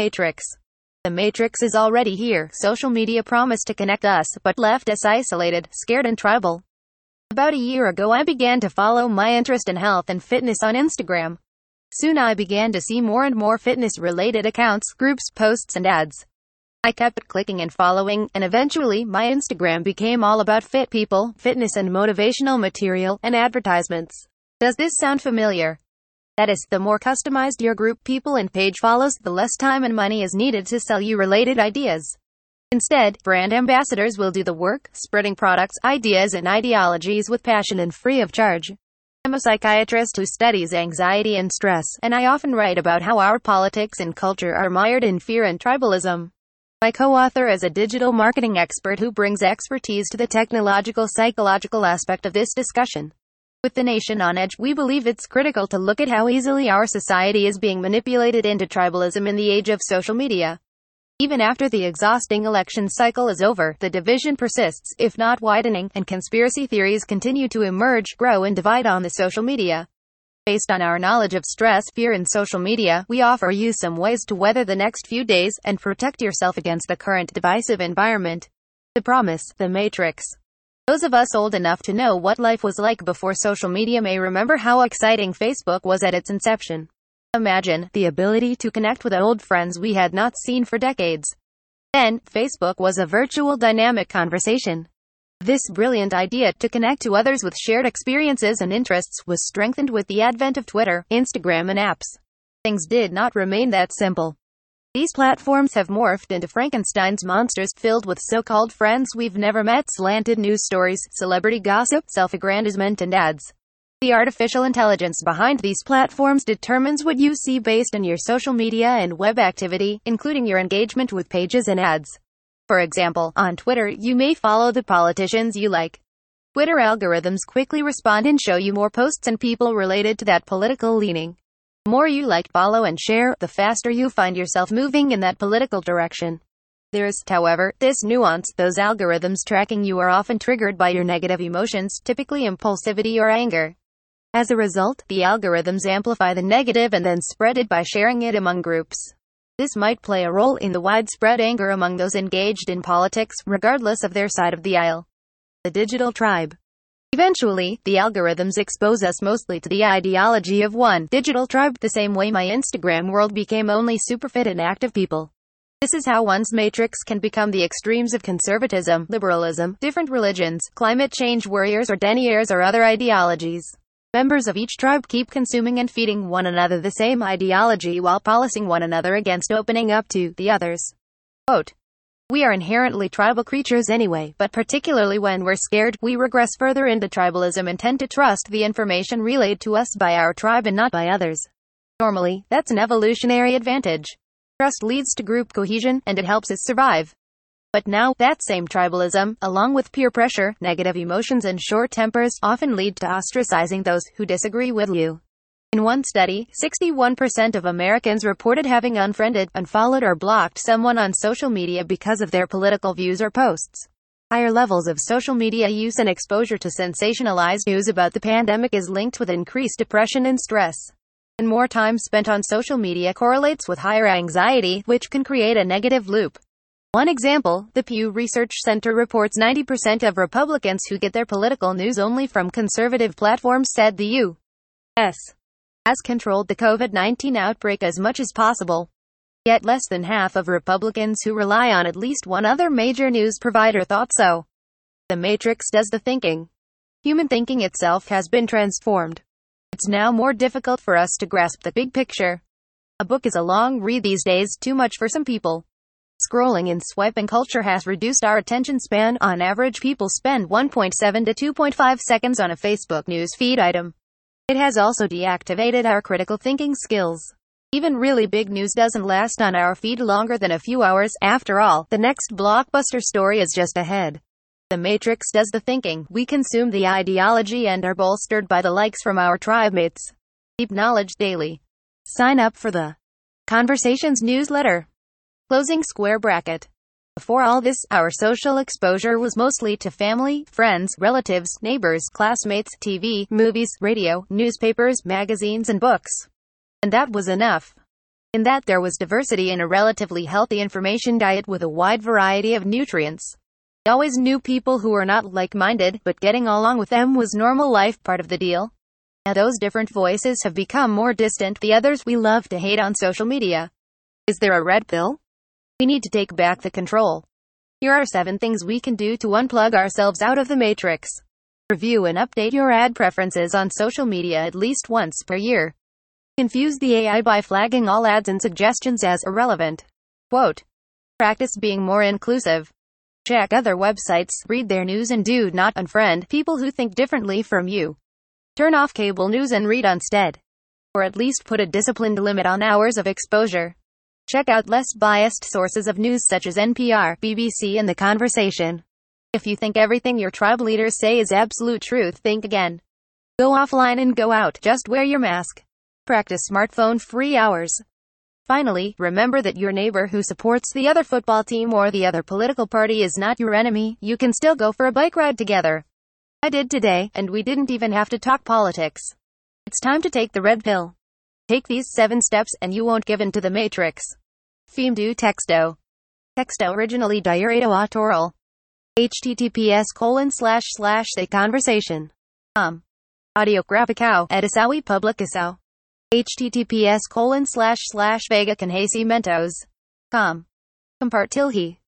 Matrix. The Matrix is already here. Social media promised to connect us, but left us isolated, scared, and tribal. About a year ago, I began to follow my interest in health and fitness on Instagram. Soon I began to see more and more fitness related accounts, groups, posts, and ads. I kept clicking and following, and eventually my Instagram became all about fit people, fitness and motivational material, and advertisements. Does this sound familiar? That is, the more customized your group people and page follows, the less time and money is needed to sell you related ideas. Instead, brand ambassadors will do the work, spreading products, ideas, and ideologies with passion and free of charge. I'm a psychiatrist who studies anxiety and stress, and I often write about how our politics and culture are mired in fear and tribalism. My co-author is a digital marketing expert who brings expertise to the technological psychological aspect of this discussion. With the nation on edge, we believe it's critical to look at how easily our society is being manipulated into tribalism in the age of social media. Even after the exhausting election cycle is over, the division persists, if not widening, and conspiracy theories continue to emerge, grow, and divide on the social media. Based on our knowledge of stress, fear, and social media, we offer you some ways to weather the next few days and protect yourself against the current divisive environment. The Promise, The Matrix. Those of us old enough to know what life was like before social media may remember how exciting Facebook was at its inception. Imagine the ability to connect with old friends we had not seen for decades. Then, Facebook was a virtual dynamic conversation. This brilliant idea to connect to others with shared experiences and interests was strengthened with the advent of Twitter, Instagram, and apps. Things did not remain that simple. These platforms have morphed into Frankenstein's monsters filled with so-called friends we've never met, slanted news stories, celebrity gossip, self-aggrandizement and ads. The artificial intelligence behind these platforms determines what you see based on your social media and web activity, including your engagement with pages and ads. For example, on Twitter, you may follow the politicians you like. Twitter algorithms quickly respond and show you more posts and people related to that political leaning. More you like, follow, and share, the faster you find yourself moving in that political direction. There's, however, this nuance those algorithms tracking you are often triggered by your negative emotions, typically impulsivity or anger. As a result, the algorithms amplify the negative and then spread it by sharing it among groups. This might play a role in the widespread anger among those engaged in politics, regardless of their side of the aisle. The digital tribe. Eventually, the algorithms expose us mostly to the ideology of one digital tribe, the same way my Instagram world became only super fit and active people. This is how one's matrix can become the extremes of conservatism, liberalism, different religions, climate change warriors or deniers or other ideologies. Members of each tribe keep consuming and feeding one another the same ideology while policing one another against opening up to the others. Quote, we are inherently tribal creatures anyway, but particularly when we're scared, we regress further into tribalism and tend to trust the information relayed to us by our tribe and not by others. Normally, that's an evolutionary advantage. Trust leads to group cohesion, and it helps us survive. But now, that same tribalism, along with peer pressure, negative emotions and short tempers, often lead to ostracizing those who disagree with you. In one study, 61% of Americans reported having unfriended, unfollowed or blocked someone on social media because of their political views or posts. Higher levels of social media use and exposure to sensationalized news about the pandemic is linked with increased depression and stress. And more time spent on social media correlates with higher anxiety, which can create a negative loop. One example, the Pew Research Center reports 90% of Republicans who get their political news only from conservative platforms said the U.S has controlled the COVID-19 outbreak as much as possible. Yet less than half of Republicans who rely on at least one other major news provider thought so. The Matrix does the thinking. Human thinking itself has been transformed. It's now more difficult for us to grasp the big picture. A book is a long read these days, too much for some people. Scrolling and swiping culture has reduced our attention span. On average, people spend 1.7 to 2.5 seconds on a Facebook news feed item. It has also deactivated our critical thinking skills. Even really big news doesn't last on our feed longer than a few hours. After all, the next blockbuster story is just ahead. The Matrix does the thinking, we consume the ideology and are bolstered by the likes from our tribe mates. Deep Knowledge Daily. Sign up for the Conversation's newsletter. Closing square bracket. Before all this, our social exposure was mostly to family, friends, relatives, neighbors, classmates, TV, movies, radio, newspapers, magazines, and books. And that was enough. In that there was diversity in a relatively healthy information diet with a wide variety of nutrients. I always knew people who were not like-minded, but getting along with them was normal life part of the deal. Now those different voices have become more distant, the others we love to hate on social media. Is there a red pill? We need to take back the control. Here are 7 things we can do to unplug ourselves out of the matrix. Review and update your ad preferences on social media at least once per year. Confuse the AI by flagging all ads and suggestions as irrelevant. Quote. Practice being more inclusive. Check other websites, read their news and do not unfriend people who think differently from you. Turn off cable news and read instead. Or at least put a disciplined limit on hours of exposure. Check out less biased sources of news such as NPR, BBC, and The Conversation. If you think everything your tribe leaders say is absolute truth, think again. Go offline and go out, just wear your mask. Practice smartphone free hours. Finally, remember that your neighbor who supports the other football team or the other political party is not your enemy, you can still go for a bike ride together. I did today, and we didn't even have to talk politics. It's time to take the red pill. Take these seven steps and you won't give in to the matrix. Fim do texto. Texto originally direito autoral. https colon slash slash the conversation. Um. Audiográfico, edição e publicação. https colon slash slash vega com. Compartilhe.